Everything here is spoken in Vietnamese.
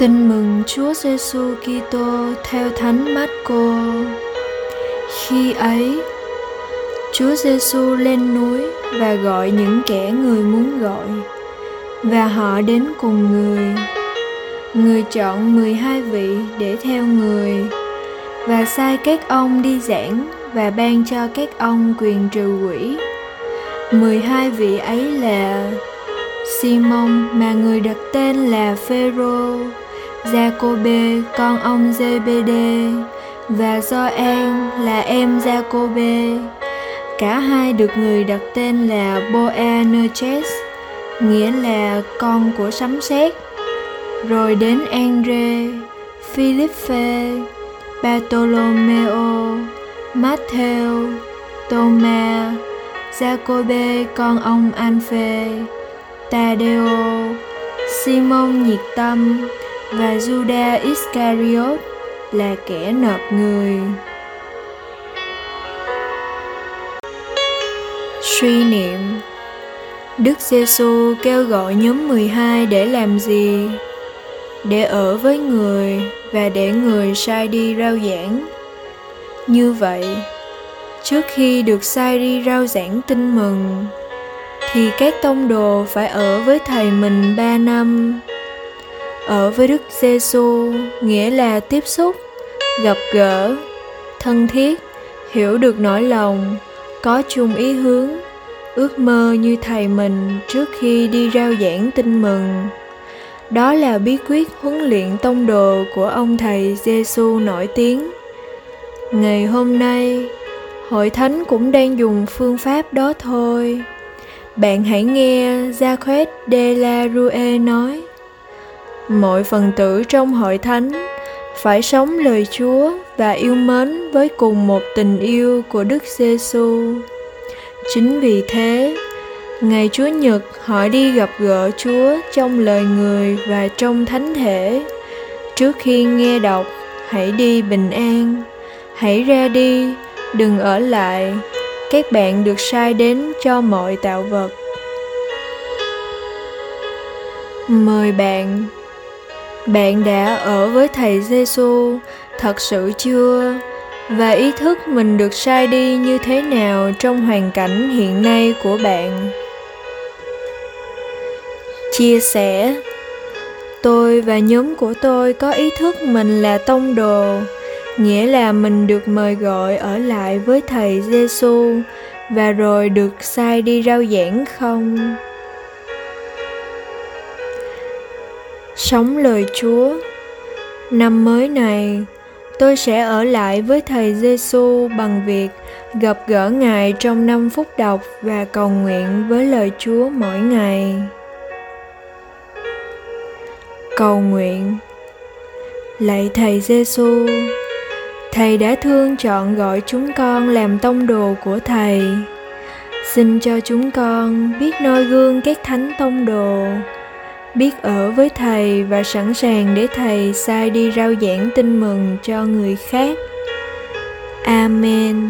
Tin mừng Chúa Giêsu Kitô theo Thánh Marco. Khi ấy, Chúa Giêsu lên núi và gọi những kẻ người muốn gọi và họ đến cùng người. Người chọn 12 vị để theo người và sai các ông đi giảng và ban cho các ông quyền trừ quỷ. 12 vị ấy là Simon mà người đặt tên là Phêrô, Dạ Jacobe con ông JBD và Gioan là em dạ Jacobe. Cả hai được người đặt tên là Boanerges, nghĩa là con của sấm sét. Rồi đến Andre, Philippe, Bartolomeo, Matthew, Thomas, dạ Jacobe con ông Alphe, Tadeo, Simon nhiệt tâm, và Judas Iscariot là kẻ nộp người. Suy niệm Đức Giêsu kêu gọi nhóm 12 để làm gì? Để ở với người và để người sai đi rao giảng. Như vậy, trước khi được sai đi rao giảng tin mừng, thì các tông đồ phải ở với thầy mình ba năm ở với Đức Giêsu nghĩa là tiếp xúc, gặp gỡ, thân thiết, hiểu được nỗi lòng, có chung ý hướng, ước mơ như thầy mình trước khi đi rao giảng tin mừng. Đó là bí quyết huấn luyện tông đồ của ông thầy Giêsu nổi tiếng. Ngày hôm nay, hội thánh cũng đang dùng phương pháp đó thôi. Bạn hãy nghe Jacques de la Rue nói mọi phần tử trong hội thánh phải sống lời Chúa và yêu mến với cùng một tình yêu của Đức Giêsu. Chính vì thế, ngày Chúa Nhật họ đi gặp gỡ Chúa trong lời người và trong thánh thể. Trước khi nghe đọc, hãy đi bình an, hãy ra đi, đừng ở lại. Các bạn được sai đến cho mọi tạo vật. Mời bạn bạn đã ở với thầy Giêsu thật sự chưa? Và ý thức mình được sai đi như thế nào trong hoàn cảnh hiện nay của bạn? Chia sẻ Tôi và nhóm của tôi có ý thức mình là tông đồ, nghĩa là mình được mời gọi ở lại với thầy Giêsu và rồi được sai đi rao giảng không? Sống lời Chúa. Năm mới này, tôi sẽ ở lại với thầy Giêsu bằng việc gặp gỡ Ngài trong năm phút đọc và cầu nguyện với lời Chúa mỗi ngày. Cầu nguyện Lạy thầy Giêsu, thầy đã thương chọn gọi chúng con làm tông đồ của thầy. Xin cho chúng con biết noi gương các thánh tông đồ biết ở với thầy và sẵn sàng để thầy sai đi rao giảng tin mừng cho người khác. Amen.